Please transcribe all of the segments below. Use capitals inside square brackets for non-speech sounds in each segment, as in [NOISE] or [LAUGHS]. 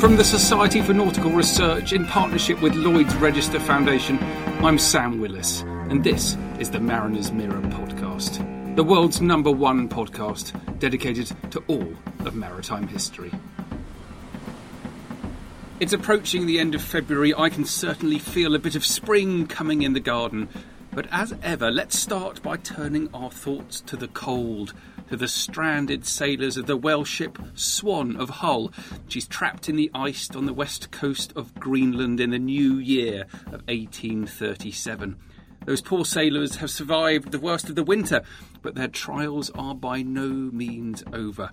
From the Society for Nautical Research in partnership with Lloyd's Register Foundation, I'm Sam Willis, and this is the Mariner's Mirror podcast, the world's number one podcast dedicated to all of maritime history. It's approaching the end of February. I can certainly feel a bit of spring coming in the garden. But as ever, let's start by turning our thoughts to the cold to the stranded sailors of the whale ship Swan of Hull. She's trapped in the ice on the west coast of Greenland in the new year of 1837. Those poor sailors have survived the worst of the winter, but their trials are by no means over.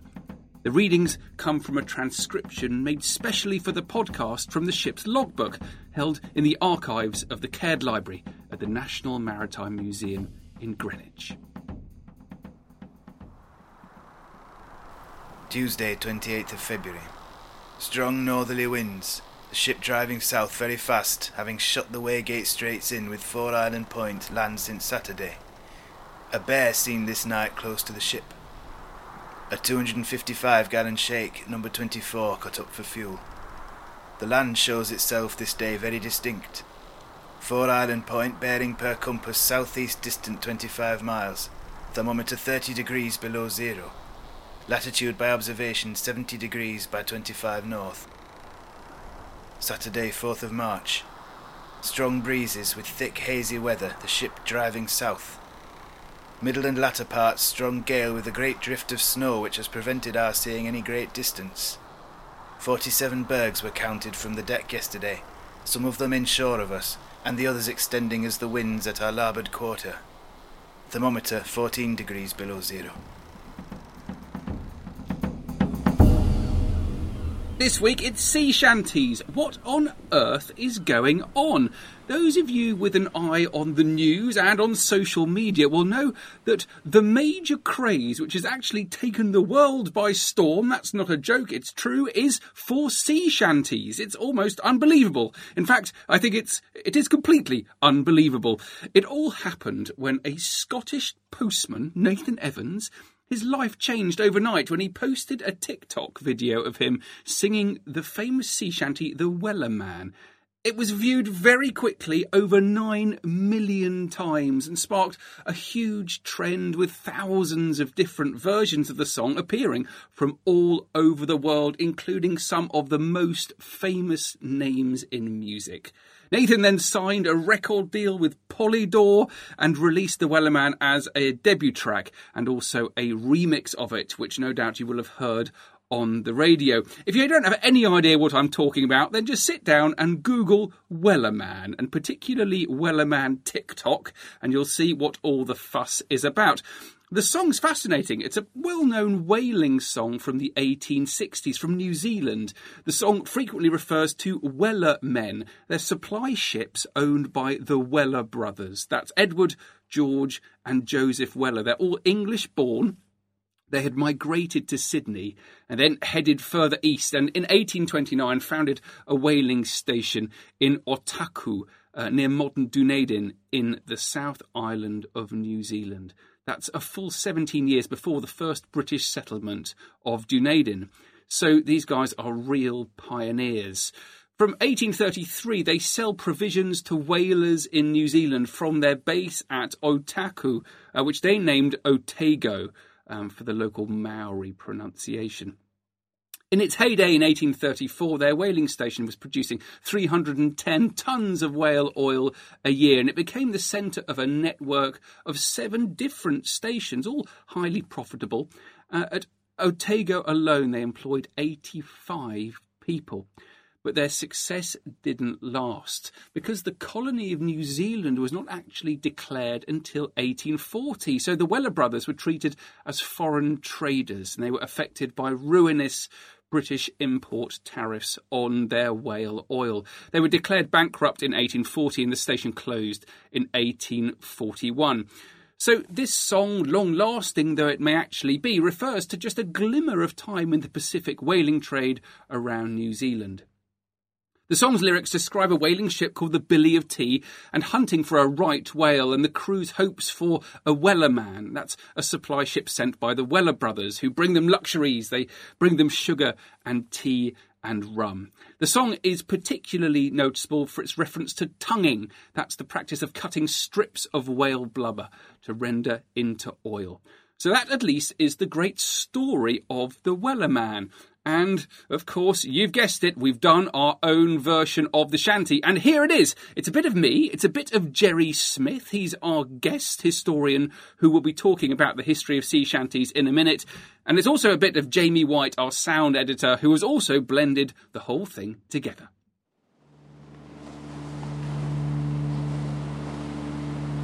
The readings come from a transcription made specially for the podcast from the ship's logbook, held in the archives of the Caird Library at the National Maritime Museum in Greenwich. Tuesday, 28th of February. Strong northerly winds. The ship driving south very fast, having shut the Waygate Straits in with Four Island Point land since Saturday. A bear seen this night close to the ship. A 255 gallon shake, number 24, cut up for fuel. The land shows itself this day very distinct. Four Island Point bearing per compass southeast distant 25 miles, thermometer 30 degrees below zero. Latitude by observation 70 degrees by 25 north. Saturday, 4th of March. Strong breezes with thick hazy weather, the ship driving south. Middle and latter parts strong gale with a great drift of snow which has prevented our seeing any great distance. Forty-seven bergs were counted from the deck yesterday, some of them inshore of us, and the others extending as the winds at our larboard quarter. Thermometer 14 degrees below zero. This week it's sea shanties. What on earth is going on? Those of you with an eye on the news and on social media will know that the major craze which has actually taken the world by storm, that's not a joke, it's true, is for sea shanties. It's almost unbelievable. In fact, I think it's it is completely unbelievable. It all happened when a Scottish postman, Nathan Evans, his life changed overnight when he posted a TikTok video of him singing the famous sea shanty The Wellerman. It was viewed very quickly over 9 million times and sparked a huge trend with thousands of different versions of the song appearing from all over the world, including some of the most famous names in music. Nathan then signed a record deal with Polydor and released The Wellerman as a debut track and also a remix of it, which no doubt you will have heard on the radio. If you don't have any idea what I'm talking about, then just sit down and Google Wellerman, and particularly Wellerman TikTok, and you'll see what all the fuss is about. The song's fascinating. It's a well known whaling song from the 1860s from New Zealand. The song frequently refers to Weller men. They're supply ships owned by the Weller brothers. That's Edward, George, and Joseph Weller. They're all English born. They had migrated to Sydney and then headed further east, and in 1829 founded a whaling station in Otakou, uh, near modern Dunedin, in the South Island of New Zealand. That's a full 17 years before the first British settlement of Dunedin. So these guys are real pioneers. From 1833, they sell provisions to whalers in New Zealand from their base at Otakou, uh, which they named Otago um, for the local Maori pronunciation. In its heyday in 1834, their whaling station was producing 310 tons of whale oil a year, and it became the centre of a network of seven different stations, all highly profitable. Uh, at Otago alone, they employed 85 people. But their success didn't last because the colony of New Zealand was not actually declared until 1840. So the Weller brothers were treated as foreign traders and they were affected by ruinous British import tariffs on their whale oil. They were declared bankrupt in 1840 and the station closed in 1841. So, this song, long lasting though it may actually be, refers to just a glimmer of time in the Pacific whaling trade around New Zealand. The song's lyrics describe a whaling ship called the Billy of Tea and hunting for a right whale and the crew's hopes for a Weller man. That's a supply ship sent by the Weller brothers who bring them luxuries. They bring them sugar and tea and rum. The song is particularly noticeable for its reference to tonguing. That's the practice of cutting strips of whale blubber to render into oil. So that at least is the great story of the Weller man. And, of course, you've guessed it, we've done our own version of the shanty. And here it is. It's a bit of me, it's a bit of Gerry Smyth. He's our guest historian who will be talking about the history of sea shanties in a minute. And it's also a bit of Jamie White, our sound editor, who has also blended the whole thing together.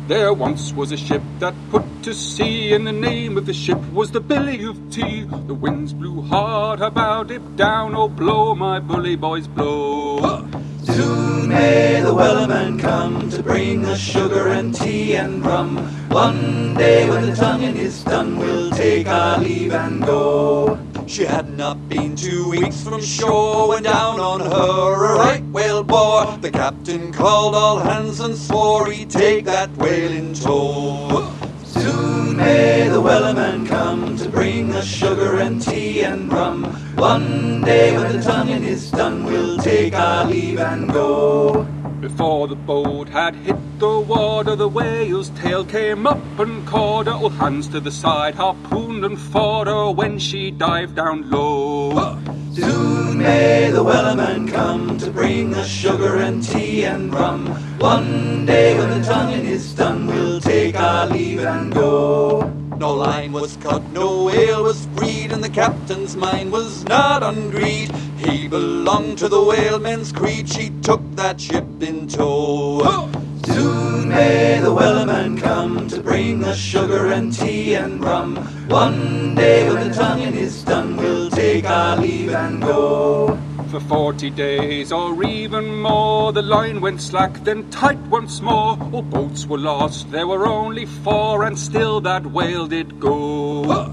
There once was a ship that put to sea, and the name of the ship was the Billy of Tea. The winds blew hard about it down, oh blow, my bully boys, blow. Soon may the Wellerman come to bring us sugar and tea and rum. One day when the tonguing is done, we'll take our leave and go. She had not been two weeks from shore when down on her a right whale bore. The captain called all hands and swore he'd take that whale in tow. Soon may the Wellerman come to bring us sugar and tea and rum. One day when the tonguing is done, we'll take our leave and go. Before the boat had hit the water, the whale's tail came up and caught her. All hands to the side, harpooned and fought her when she dived down low. Soon may the Wellerman come to bring us sugar and tea and rum. One day when the tonguing is done, we'll take our leave and go. No line was cut, no whale was freed, and the captain's mind was not on greed. He belonged to the whalemen's creed, she took that ship in tow. Soon may the Wellerman come to bring us sugar and tea and rum. One day when the tonguing is done, we'll take our leave and go. For forty days or even more, the line went slack, then tight once more. All boats were lost, there were only four, and still that whale did go.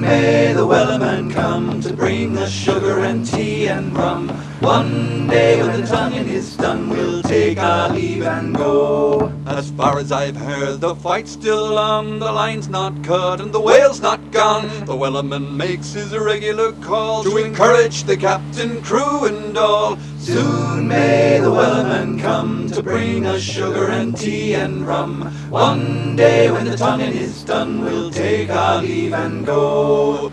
May the Wellerman come to bring us sugar and tea and rum. One day when the tonguing is done, we'll take our leave and go. As far as I've heard, the fight's still on, the line's not cut and the whale's not gone. The Wellerman makes his regular call to encourage the captain, crew, and all. Soon may the Wellerman come to bring us sugar and tea and rum. One day when the tonguing is done, we'll take our leave and go.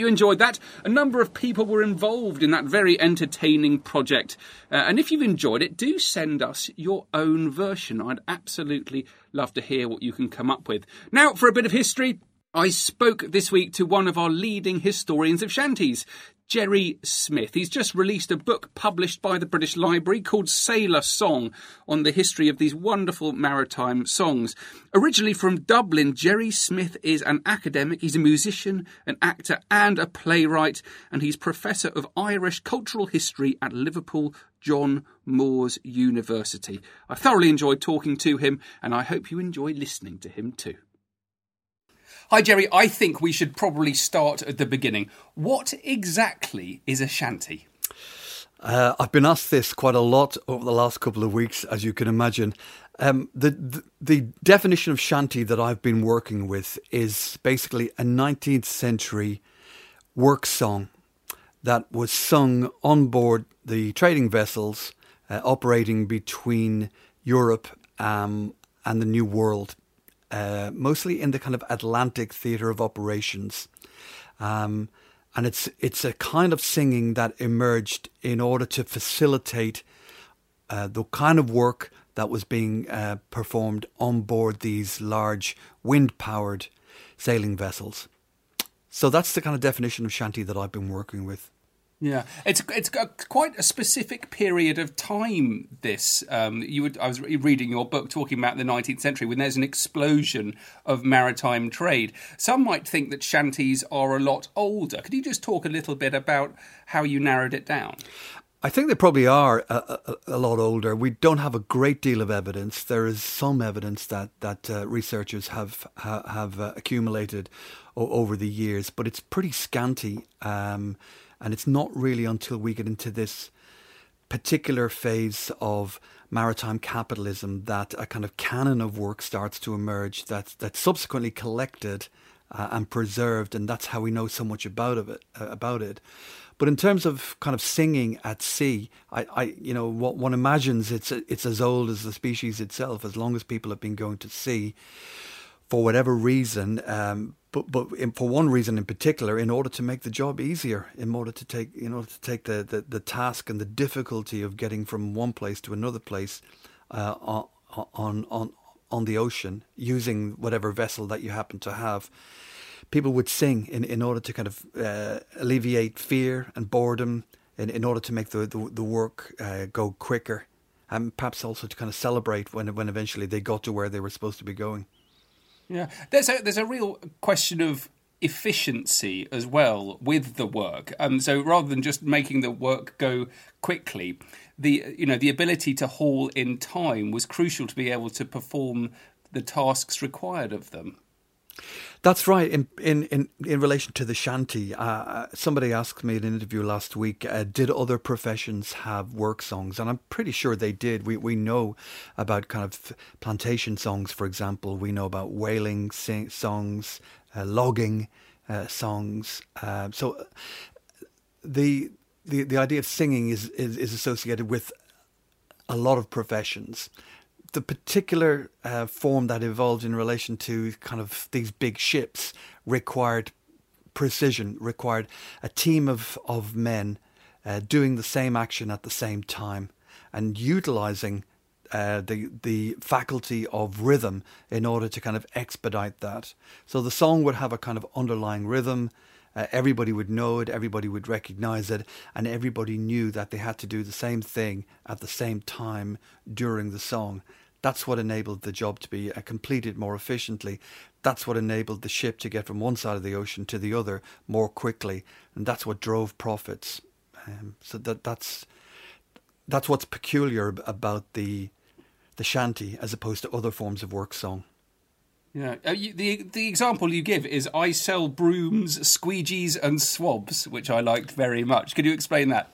you enjoyed that. A number of people were involved in that very entertaining project. Uh, and if you've enjoyed it, do send us your own version. I'd absolutely love to hear what you can come up with. Now, for a bit of history, I spoke this week to one of our leading historians of shanties, Gerry Smyth. He's just released a book published by the British Library called Sailor Song on the history of these wonderful maritime songs. Originally from Dublin, Gerry Smyth is an academic. He's a musician, an actor, and a playwright, and he's Professor of Irish Cultural History at Liverpool John Moores University. I thoroughly enjoyed talking to him, and I hope you enjoy listening to him too. Hi, Gerry. I think we should probably start at the beginning. What exactly is a shanty? Uh, I've been asked this quite a lot over the last couple of weeks, as you can imagine. Um, the, the, the definition of shanty that I've been working with is basically a 19th century work song that was sung on board the trading vessels uh, operating between Europe um, and the New World uh, mostly in the kind of Atlantic theatre of operations. Um, and it's it's a kind of singing that emerged in order to facilitate uh, the kind of work that was being uh, performed on board these large wind-powered sailing vessels. So that's the kind of definition of shanty that I've been working with. Yeah, it's it's quite a specific period of time. This um, you would I was reading your book talking about the 19th century when there's an explosion of maritime trade. Some might think that shanties are a lot older. Could you just talk a little bit about how you narrowed it down? I think they probably are a, a, a, lot older. We don't have a great deal of evidence. There is some evidence that that uh, researchers have ha, have uh, accumulated o- over the years, but it's pretty scanty. Um, and it's not really until we get into this particular phase of maritime capitalism that a kind of canon of work starts to emerge that's, that's subsequently collected uh, and preserved, and that's how we know so much about of it. Uh, about it. But in terms of kind of singing at sea, I, I, you know, what one imagines it's it's as old as the species itself, as long as people have been going to sea, for whatever reason. Um, but but in, for one reason in particular, in order to make the job easier, in order to take in order to take the, the, the task and the difficulty of getting from one place to another place uh, on on on the ocean using whatever vessel that you happen to have. People would sing in, in order to kind of uh, alleviate fear and boredom, in, in order to make the the, the work uh, go quicker, and perhaps also to kind of celebrate when when eventually they got to where they were supposed to be going. Yeah, there's a there's a real question of efficiency as well with the work. Um, so rather than just making the work go quickly, the you know the ability to haul in time was crucial to be able to perform the tasks required of them. That's right. In in in, in relation to the shanty, uh, uh, somebody asked me in an interview last week, uh, did other professions have work songs? And I'm pretty sure they did. We we know about kind of plantation songs, for example. We know about whaling sing- songs, uh, logging uh, songs. Uh, so the the the idea of singing is, is is associated with a lot of professions the particular uh, form that evolved in relation to kind of these big ships required precision, required a team of, of men uh, doing the same action at the same time and utilizing uh, the the faculty of rhythm in order to kind of expedite that. So the song would have a kind of underlying rhythm. Uh, everybody would know it, everybody would recognize it, and everybody knew that they had to do the same thing at the same time during the song. That's what enabled the job to be uh, completed more efficiently. That's what enabled the ship to get from one side of the ocean to the other more quickly, and that's what drove profits. Um, so that that's that's what's peculiar about the the shanty as opposed to other forms of work song. Yeah, uh, you, the the example you give is I sell brooms, squeegees, and swabs, which I liked very much. Could you explain that?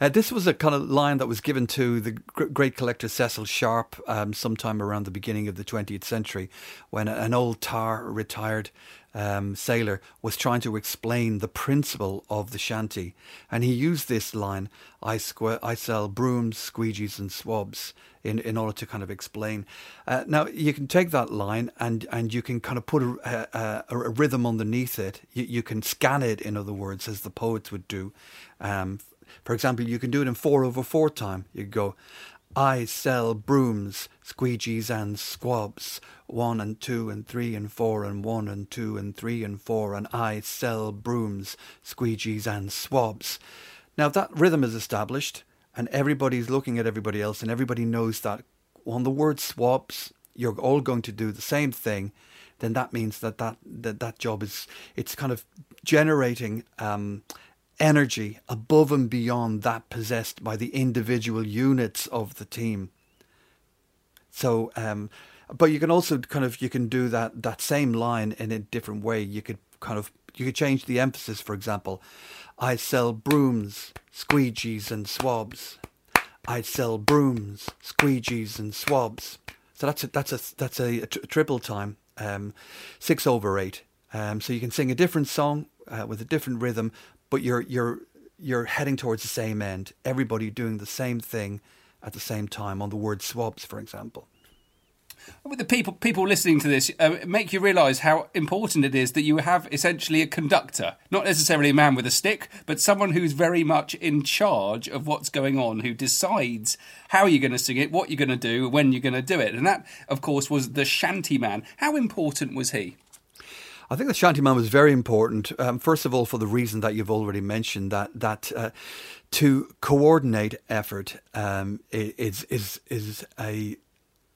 Uh, this was a kind of line that was given to the great collector Cecil Sharp um, sometime around the beginning of the 20th century when an old tar retired um, sailor was trying to explain the principle of the shanty, and he used this line: "I squ- I sell brooms, squeegees, and swabs." In, in order to kind of explain, uh, now you can take that line and, and you can kind of put a, a, a, rhythm underneath it. You, you can scan it, in other words, as the poets would do. Um, for example, you can do it in four over four time. You go, I sell brooms, squeegees, and squabs, one and two and three and four and one and two and three and four, and I sell brooms, squeegees, and swabs. Now that rhythm is established, and everybody's looking at everybody else, and everybody knows that on the word swabs, you're all going to do the same thing. Then that means that that that, that job is it's kind of generating. Um, energy above and beyond that possessed by the individual units of the team. So, um, but you can also kind of you can do that that same line in a different way. You could kind of you could change the emphasis. For example, I sell brooms, squeegees, and swabs. I sell brooms, squeegees, and swabs. So that's a, that's a that's a, a triple time, um, six over eight. Um, so you can sing a different song uh, with a different rhythm, but you're you're you're heading towards the same end. Everybody doing the same thing at the same time on the word swabs, for example. With the people people listening to this, uh, make you realise how important it is that you have essentially a conductor, not necessarily a man with a stick, but someone who's very much in charge of what's going on, who decides how you're going to sing it, what you're going to do, when you're going to do it, and that, of course, was the shanty man. How important was he? I think the Shantyman was very important. Um, first of all, for the reason that you've already mentioned that that uh, to coordinate effort um, is is is a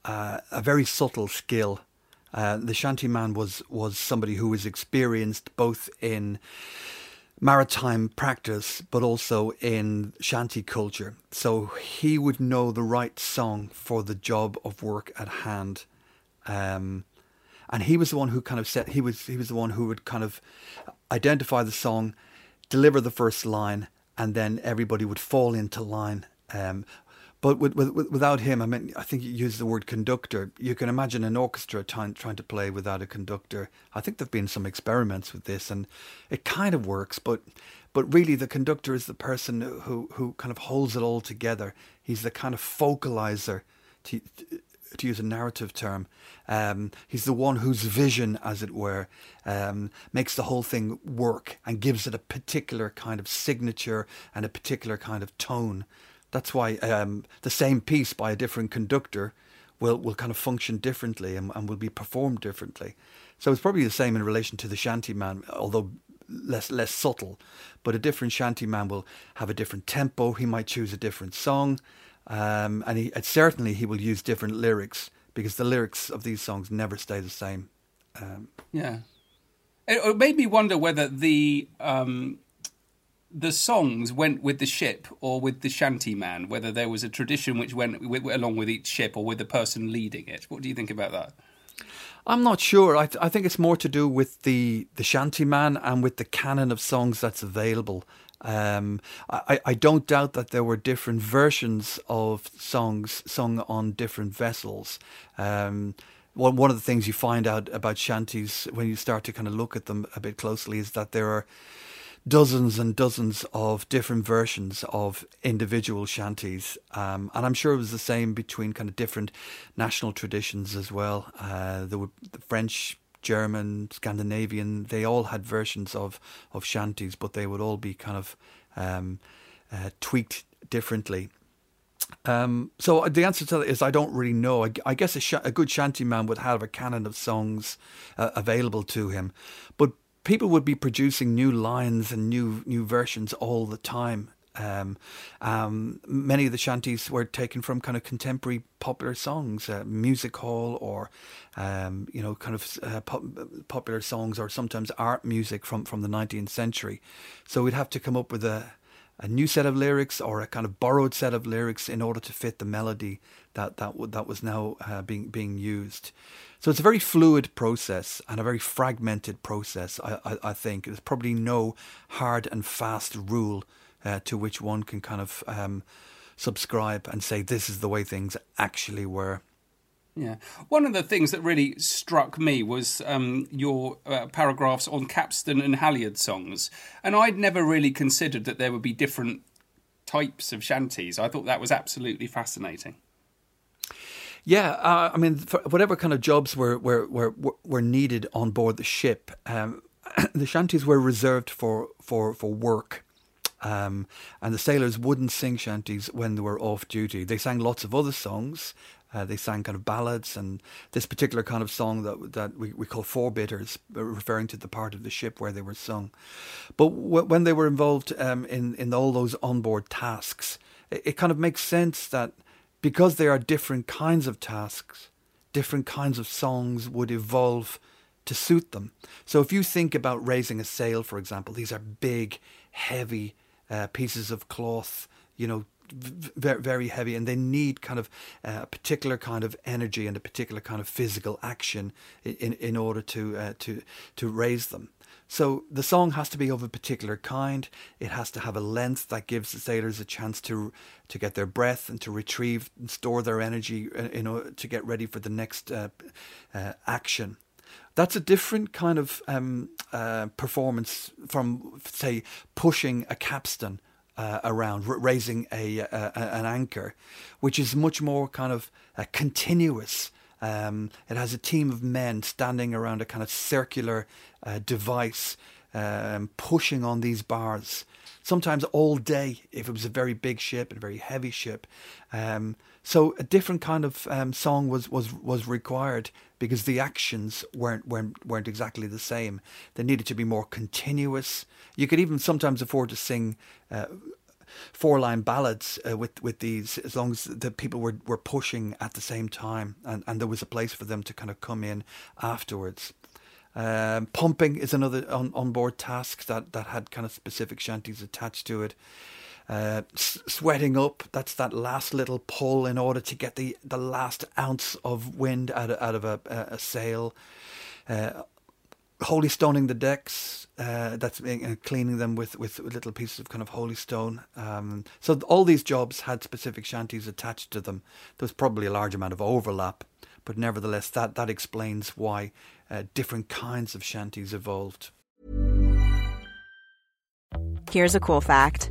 uh, a very subtle skill. Uh, the Shantyman was was somebody who was experienced both in maritime practice, but also in shanty culture. So he would know the right song for the job of work at hand. Um, and he was the one who kind of said he was he was the one who would kind of identify the song, deliver the first line, and then everybody would fall into line. Um, but with, with, without him, I mean, I think you used the word conductor. You can imagine an orchestra trying, trying to play without a conductor. I think there've been some experiments with this, and it kind of works. But but really, the conductor is the person who who kind of holds it all together. He's the kind of focalizer, to to use a narrative term. Um, he's the one whose vision, as it were, um, makes the whole thing work and gives it a particular kind of signature and a particular kind of tone. That's why um, the same piece by a different conductor will, will kind of function differently and, and will be performed differently. So it's probably the same in relation to the shanty man, although less less subtle. But a different shanty man will have a different tempo. He might choose a different song, um, and he certainly he will use different lyrics because the lyrics of these songs never stay the same. Um, yeah, it, made me wonder whether the um, the songs went with the ship or with the shanty man. Whether there was a tradition which went with, along with each ship or with the person leading it. What do you think about that? I'm not sure. I, th- I think it's more to do with the the shanty man and with the canon of songs that's available. Um, I, I don't doubt that there were different versions of songs sung on different vessels. Um, one one of the things you find out about shanties when you start to kind of look at them a bit closely is that there are dozens and dozens of different versions of individual shanties, um, and I'm sure it was the same between kind of different national traditions as well. Uh, there were the French German, Scandinavian, they all had versions of, of shanties, but they would all be kind of um, uh, tweaked differently. Um, so the answer to that is I don't really know. I, I guess a, sh- a, good shanty man would have a canon of songs uh, available to him, but people would be producing new lines and new new versions all the time. Um, um, many of the shanties were taken from kind of contemporary popular songs, uh, music hall, or um, you know, kind of uh, pop, popular songs, or sometimes art music from from the 19th century. So we'd have to come up with a a new set of lyrics or a kind of borrowed set of lyrics in order to fit the melody that that that was now uh, being being used. So it's a very fluid process and a very fragmented process. I, I, I think there's probably no hard and fast rule uh, to which one can kind of um, subscribe and say this is the way things actually were. Yeah. One of the things that really struck me was um, your uh, paragraphs on Capstan and Halyard songs. And I'd never really considered that there would be different types of shanties. I thought that was absolutely fascinating. Yeah, uh, I mean, whatever kind of jobs were were were, were needed on board the ship, um, [COUGHS] the shanties were reserved for for for work. Um, and the sailors wouldn't sing shanties when they were off duty. They sang lots of other songs, uh, they sang kind of ballads and this particular kind of song that that we, we call forebitters, uh, referring to the part of the ship where they were sung. But w- when they were involved um, in in all those onboard tasks, it, it kind of makes sense that because there are different kinds of tasks, different kinds of songs would evolve to suit them. So if you think about raising a sail, for example, these are big, heavy uh, pieces of cloth, you know, very very heavy, and they need kind of uh, a particular kind of energy and a particular kind of physical action in in order to uh, to to raise them. So the song has to be of a particular kind. It has to have a length that gives the sailors a chance to to get their breath and to retrieve and store their energy in order to get ready for the next uh, uh, action. That's a different kind of um, uh, performance from, say, pushing a capstan uh, around, r- raising a, a, an anchor, which is much more kind of uh, continuous. Um, it has a team of men standing around a kind of circular uh, device, um, pushing on these bars, sometimes all day if it was a very big ship and a very heavy ship. Um, so a different kind of um, song was, was, was required because the actions weren't, weren't weren't exactly the same. They needed to be more continuous. You could even sometimes afford to sing uh, four line ballads uh, with with these as long as the people were, were pushing at the same time and, and there was a place for them to kind of come in afterwards. Um, pumping is another on, on board task that, that had kind of specific shanties attached to it. Uh, sweating up. That's that last little pull in order to get the, the last ounce of wind out of, out of a, a, sail. Uh, holy stoning the decks. Uh, that's uh, cleaning them with, with little pieces of kind of holy stone. Um, so all these jobs had specific shanties attached to them. There was probably a large amount of overlap, but nevertheless, that that explains why uh, different kinds of shanties evolved. Here's a cool fact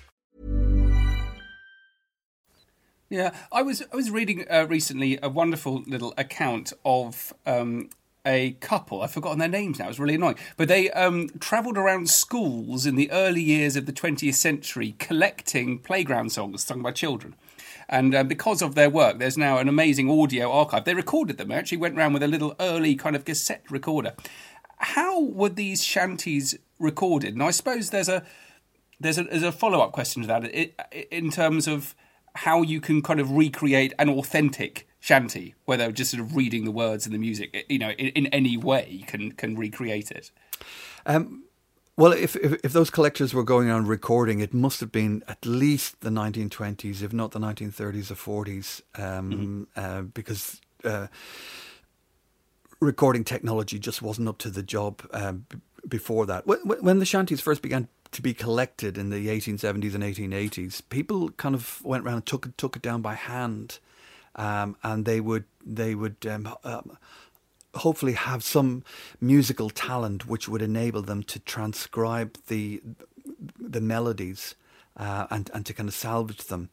Yeah, I was I was reading uh, recently a wonderful little account of um, a couple. I've forgotten their names now. It's really annoying. But they um, travelled around schools in the early years of the 20th century collecting playground songs sung by children. And uh, because of their work, there's now an amazing audio archive. They recorded them. They actually went around with a little early kind of cassette recorder. How were these shanties recorded? And I suppose there's a there's a, there's a follow up question to that it, in terms of how you can kind of recreate an authentic shanty, where they're just sort of reading the words and the music, you know, in, in any way can can recreate it. Um, well, if, if, if those collectors were going on recording, it must have been at least the 1920s, if not the 1930s or 40s, um, mm-hmm. uh, because uh, recording technology just wasn't up to the job um, b- before that. When, when the shanties first began to be collected in the 1870s and 1880s, people kind of went around and took it, took it down by hand, um, and they would they would um, um, hopefully have some musical talent which would enable them to transcribe the the melodies uh, and and to kind of salvage them.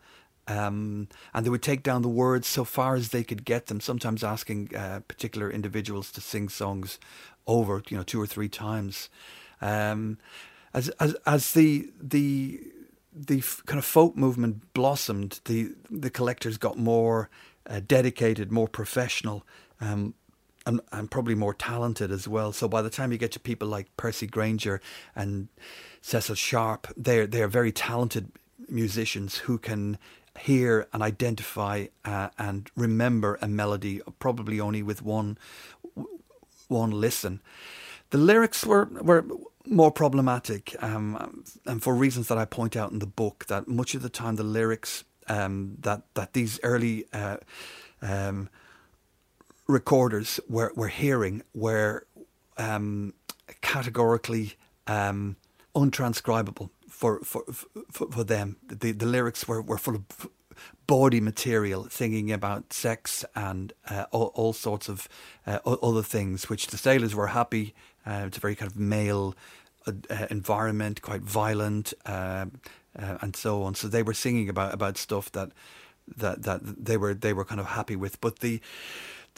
Um, and they would take down the words so far as they could get them. Sometimes asking uh, particular individuals to sing songs over, you know, two or three times. Um, as as as the the the kind of folk movement blossomed, the the collectors got more uh, dedicated, more professional, um, and, and probably more talented as well. So by the time you get to people like Percy Grainger and Cecil Sharp, they're they're very talented musicians who can hear and identify uh, and remember a melody, probably only with one one listen. The lyrics were were more problematic, um, and for reasons that I point out in the book, that much of the time the lyrics um, that that these early uh, um, recorders were were hearing were um, categorically um, untranscribable for for, for for them. The the lyrics were, were full of bawdy material, singing about sex and uh, all, all, sorts of uh, other things, which the sailors were happy. Uh, it's a very kind of male uh, uh, environment, quite violent, um, uh, and so on. So they were singing about about stuff that that that they were they were kind of happy with, but the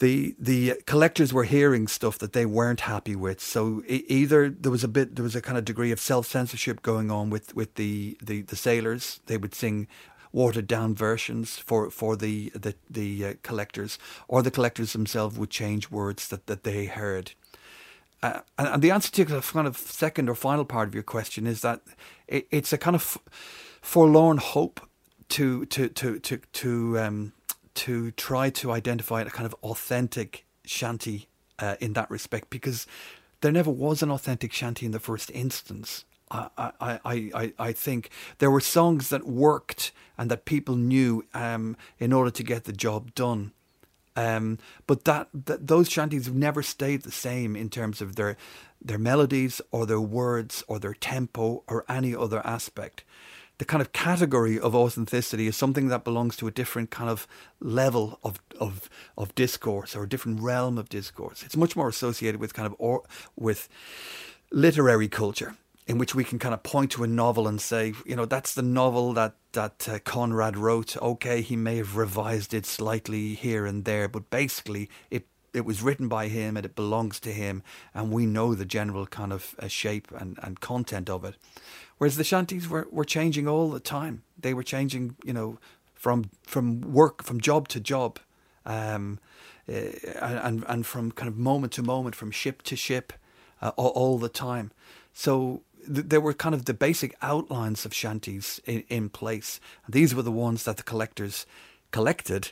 the the collectors were hearing stuff that they weren't happy with. So either there was a bit there was a kind of degree of self censorship going on with with the, the the sailors. They would sing watered down versions for for the the the uh, collectors, or the collectors themselves would change words that that they heard. Uh, and, and, the answer to the kind of second or final part of your question is that it, it's a kind of forlorn hope to to to to to um, to try to identify a kind of authentic shanty uh, in that respect because there never was an authentic shanty in the first instance. I, I, I, I think there were songs that worked and that people knew um, in order to get the job done. Um, but that, that those shanties have never stayed the same in terms of their their melodies or their words or their tempo or any other aspect the kind of category of authenticity is something that belongs to a different kind of level of of of discourse or a different realm of discourse. It's much more associated with kind of or, with literary culture in which we can kind of point to a novel and say, you know, that's the novel that that uh, Conrad wrote. Okay, he may have revised it slightly here and there, but basically it it was written by him and it belongs to him, and we know the general kind of uh, shape and, and content of it. Whereas the shanties were, were changing all the time. They were changing, you know, from from work, from job to job, um, uh, and and from kind of moment to moment, from ship to ship, uh, all, all, the time. So th- there were kind of the basic outlines of shanties in, in place. These were the ones that the collectors collected.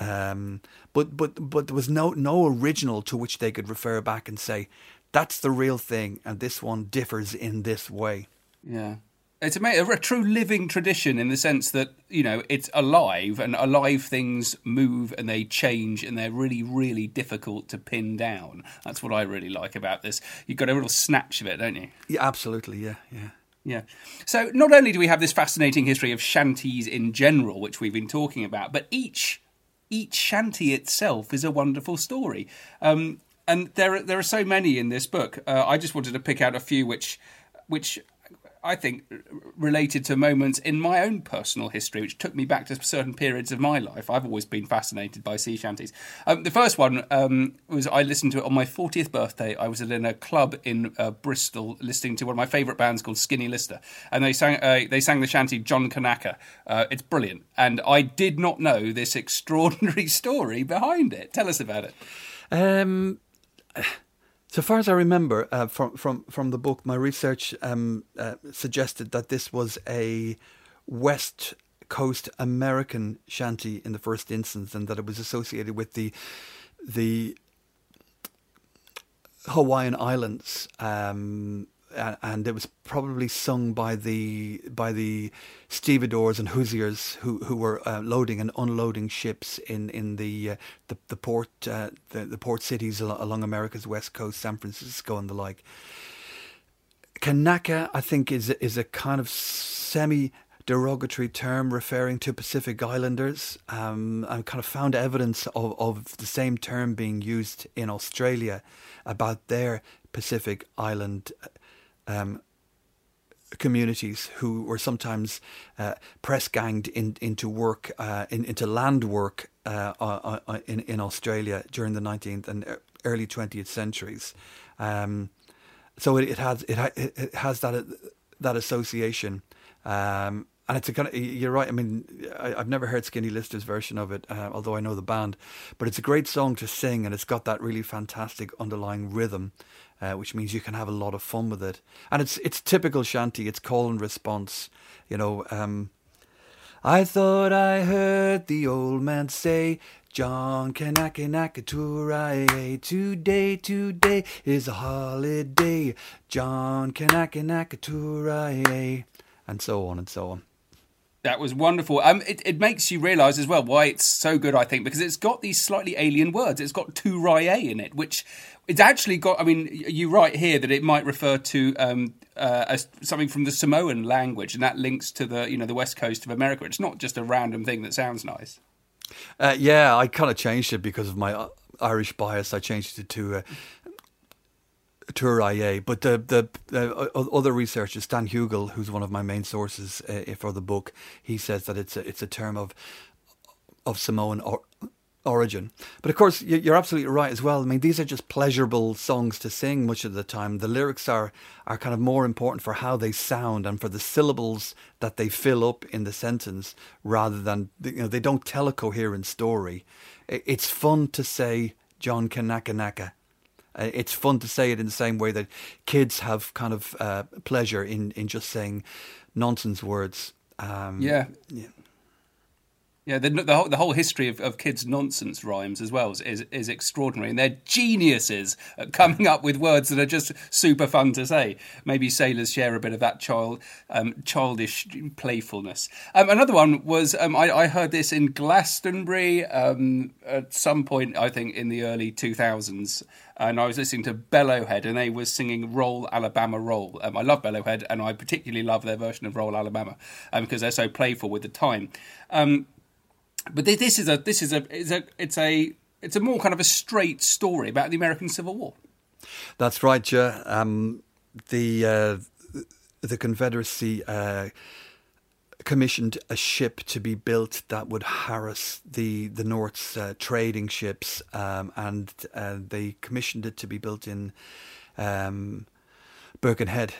Um, but but but there was no no original to which they could refer back and say that's the real thing, and this one differs in this way. Yeah. It's a, a, true living tradition in the sense that you know it's alive and alive things move and they change and they're really really difficult to pin down. That's what I really like about this. You've got a little snatch of it, don't you? Yeah, absolutely. Yeah, yeah. Yeah. So not only do we have this fascinating history of shanties in general, which we've been talking about, but each each shanty itself is a wonderful story. Um, and there are, there are so many in this book. Uh, I just wanted to pick out a few which which I think, related to moments in my own personal history, which took me back to certain periods of my life. I've always been fascinated by sea shanties. Um, the first one um, was I listened to it on my 40th birthday. I was in a club in uh, Bristol listening to one of my favourite bands called Skinny Lister, and they sang uh, they sang the shanty John Kanaka. Uh, it's brilliant, and I did not know this [LAUGHS] extraordinary story behind it. Tell us about it. Um, so far as I remember uh, from from from the book, my research um, uh, suggested that this was a West Coast American shanty in the first instance, and that it was associated with the the Hawaiian Islands um, and it was probably sung by the by the stevedores and hoosiers who who were uh, loading and unloading ships in in the uh, the, the port uh, the, the port cities along America's west coast, San Francisco and the like. Kanaka, I think, is is a kind of semi derogatory term referring to Pacific Islanders. Um, I kind of found evidence of, of the same term being used in Australia about their Pacific Island um, communities who were sometimes uh, press ganged in, into work, uh, in, into land work uh, uh, uh, in, in Australia during the 19th and early 20th centuries. Um, so it, it, has it, it has that that association. Um, and it's a kind of you're right. I mean, I, have never heard Skinny Lister's version of it, uh, although I know the band. But it's a great song to sing, and it's got that really fantastic underlying rhythm, uh, which means you can have a lot of fun with it. And it's it's typical shanty. It's call and response. You know, um, I thought I heard the old man say. John Kanaka Today, today is a holiday. John Kanaka And so on and so on. That was wonderful. Um, it, it makes you realise as well why it's so good, I think, because it's got these slightly alien words. It's got Turaye in it, which it's actually got. I mean, you write here that it might refer to um, uh, something from the Samoan language, and that links to the you know the west coast of America. It's not just a random thing that sounds nice. Uh, yeah, I kind of changed it because of my uh, Irish bias. I changed it to uh, Turaye. But the, the, the other researcher, Stan Hugill, who's one of my main sources uh, for the book, he says that it's a, it's a term of of Samoan or, origin. But of course, you're absolutely right as well. I mean, these are just pleasurable songs to sing much of the time. The lyrics are are kind of more important for how they sound and for the syllables that they fill up in the sentence, rather than you know they don't tell a coherent story. It's fun to say John Kanaka Naka uh, it's fun to say it in the same way that kids have kind of uh, pleasure in, in just saying nonsense words. Um, yeah. yeah. Yeah, the, the, whole, the whole history of, of kids' nonsense rhymes as well is, is extraordinary, and they're geniuses at coming up with words that are just super fun to say. Maybe sailors share a bit of that child um, childish playfulness. Um, another one was um, I, I, heard this in Glastonbury um, at some point, I think in the early two thousands, and I was listening to Bellowhead, and they were singing "Roll Alabama Roll." Um, I love Bellowhead, and I particularly love their version of "Roll Alabama" because they're so playful with the time. But this is a this is a it's a it's a it's a more kind of a straight story about the American Civil War. That's right, yeah. Um, the uh, the Confederacy uh, commissioned a ship to be built that would harass the the North's uh, trading ships, um, and uh, they commissioned it to be built in um, Birkenhead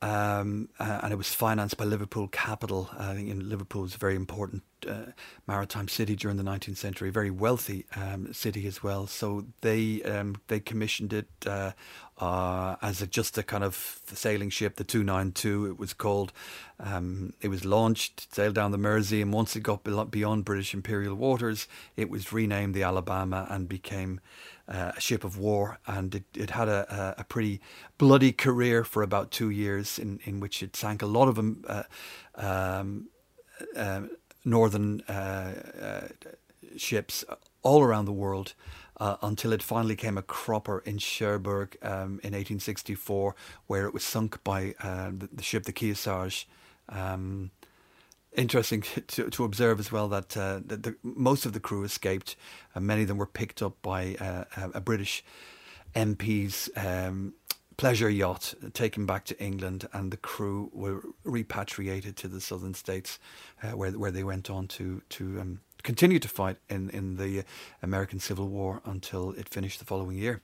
um, and it was financed by Liverpool Capital. I think Liverpool is a very important uh, maritime city during the 19th century, a very wealthy um, city as well. So they um, they commissioned it uh, uh as a, just a kind of sailing ship, the 292. It was called. Um, it was launched, sailed down the Mersey, and once it got beyond British imperial waters, it was renamed the Alabama and became uh, a ship of war, and it, it had a, a, pretty bloody career for about two years, in, in which it sank a lot of them, uh, um, uh, northern uh, uh, ships all around the world. Uh, until it finally came a cropper in Cherbourg um, in 1864, where it was sunk by the, the, ship the Kearsarge. Um, interesting [LAUGHS] to, to observe as well that, uh, that the, most of the crew escaped. and many of them were picked up by uh, a British MP's um, pleasure yacht taken back to England, and the crew were repatriated to the southern states, uh, where where they went on to to um, continue to fight in in the American Civil War until it finished the following year.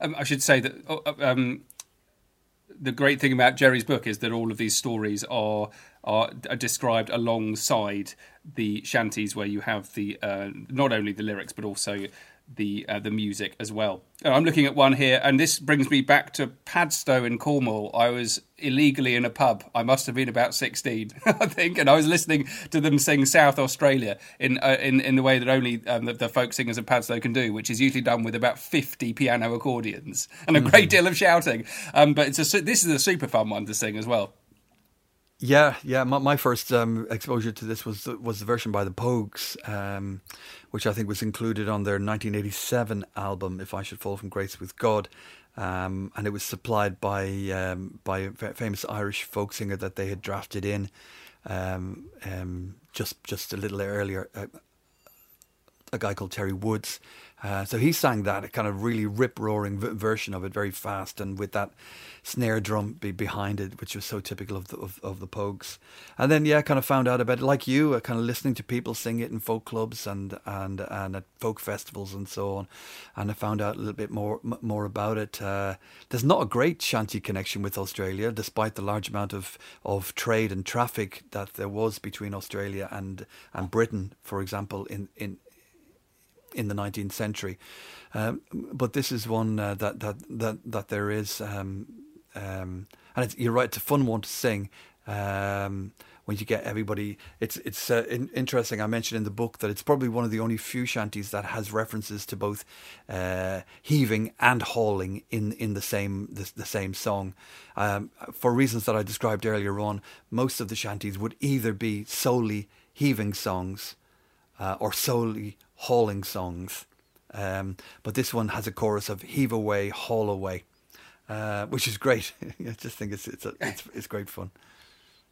Um, I should say that oh, um, the great thing about Gerry's book is that all of these stories are are, are described alongside the shanties, where you have the uh, not only the lyrics but also the uh, the music as well. And I'm looking at one here, and this brings me back to Padstow in Cornwall. I was illegally in a pub. I must have been about 16, [LAUGHS] I think, and I was listening to them sing South Australia in uh, in in the way that only um, the, the, folk singers of Padstow can do, which is usually done with about 50 piano accordions and a great mm-hmm. deal of shouting. Um, but it's a, this is a super fun one to sing as well. Yeah, yeah. My, my first um, exposure to this was was the version by the Pogues, um, which I think was included on their 1987 album, "If I Should Fall from Grace with God," um, and it was supplied by um, by a famous Irish folk singer that they had drafted in um, um, just just a little earlier, uh, a guy called Terry Woods. Uh, so he sang that a kind of really rip roaring v- version of it, very fast, and with that snare drum be behind it, which was so typical of the of, of the Pogues. And then yeah, kind of found out about it like you, uh, kind of listening to people sing it in folk clubs and and and at folk festivals and so on. And I found out a little bit more m- more about it. Uh, there's not a great shanty connection with Australia, despite the large amount of of trade and traffic that there was between Australia and and Britain, for example, in in in the 19th century. Um, but this is one uh, that that that that there is um, um, and you're right, it's a fun one to sing. Um, when you get everybody, it's it's uh, in, interesting. I mentioned in the book that it's probably one of the only few shanties that has references to both uh, heaving and hauling in in the same the, the same song. Um, for reasons that I described earlier on, most of the shanties would either be solely heaving songs uh, or solely hauling songs. Um, but this one has a chorus of heave away, haul away uh, which is great. [LAUGHS] I just think it's it's, a, it's it's great fun.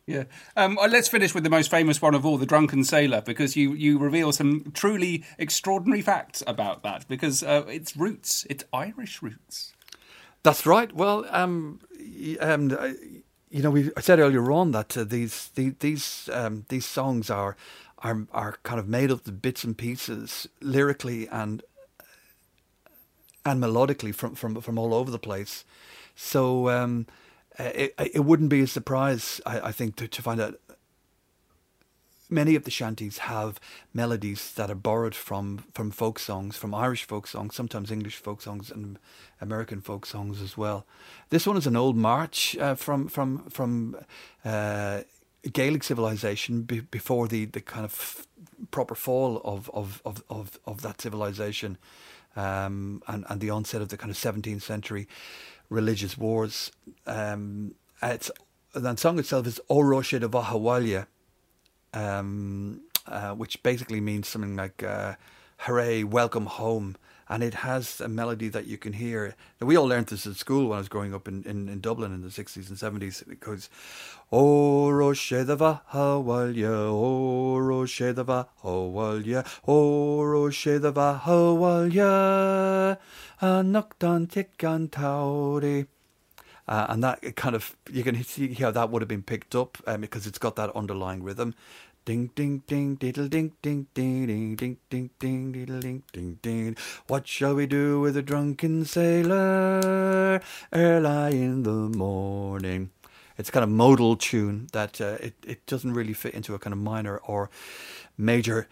Yeah. Um, uh, let's finish with the most famous one of all, the drunken sailor, because you, you reveal some truly extraordinary facts about that. Because uh, it's roots, it's Irish roots. That's right. Well, um, um, you know, we I said earlier on that uh, these the, these um, these songs are are are kind of made up of bits and pieces lyrically and and melodically from from from all over the place. So um, it, it wouldn't be a surprise, I, I think, to, to find out many of the shanties have melodies that are borrowed from, from folk songs, from Irish folk songs, sometimes English folk songs and American folk songs as well. This one is an old march uh, from from from uh, Gaelic civilization be, before the, the kind of proper fall of of, of, of, of that civilization um, and and the onset of the kind of 17th century religious wars. Um, it's the song itself is O Roche de Vahawalya, um, uh, which basically means something like uh, "Hooray, welcome home." And it has a melody that you can hear. We all learned this at school when I was growing up in, in, in Dublin in the 60s and 70s. It goes, O Roshedava Hawalya, O Roshedava Hawalya, O Roshedava Hawalya, Noctan Tikkan Tauri. Uh, and that kind of you can see how that would have been picked up um, because it's got that underlying rhythm. Ding ding ding diddle ding ding ding ding ding ding ding diddle ding ding ding. What shall we do with a drunken sailor early in the morning? It's kind of modal tune that uh, it it doesn't really fit into a kind of minor or major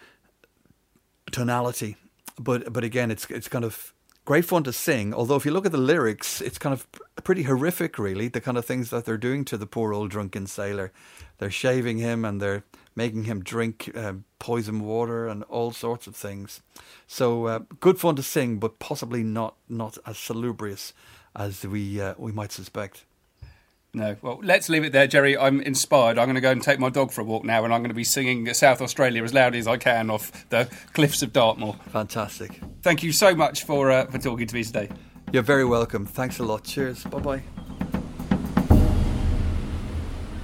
tonality, but but again, it's it's kind of great fun to sing. Although if you look at the lyrics, it's kind of pretty horrific, really. The kind of things that they're doing to the poor old drunken sailor. They're shaving him and they're making him drink uh, poison water and all sorts of things. So uh, good fun to sing, but possibly not not as salubrious as we uh, we might suspect. No, well, let's leave it there, Gerry. I'm inspired. I'm going to go and take my dog for a walk now, and I'm going to be singing South Australia as loudly as I can off the cliffs of Dartmoor. Fantastic. Thank you so much for uh, for talking to me today. You're very welcome. Thanks a lot. Cheers. Bye bye.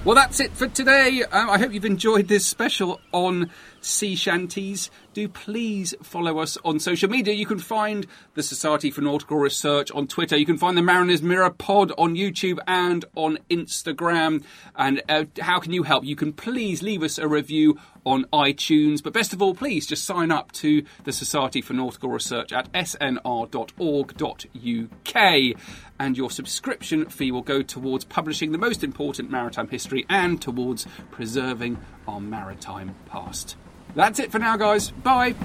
Well, that's it for today. Um, I hope you've enjoyed this special on sea shanties. Do please follow us on social media. You can find the Society for Nautical Research on Twitter. You can find the Mariners Mirror Pod on YouTube and on Instagram. And uh, how can you help? You can please leave us a review on iTunes. But best of all, please just sign up to the Society for Nautical Research at snr.org.uk and your subscription fee will go towards publishing the most important maritime history and towards preserving our maritime past. That's it for now, guys. Bye.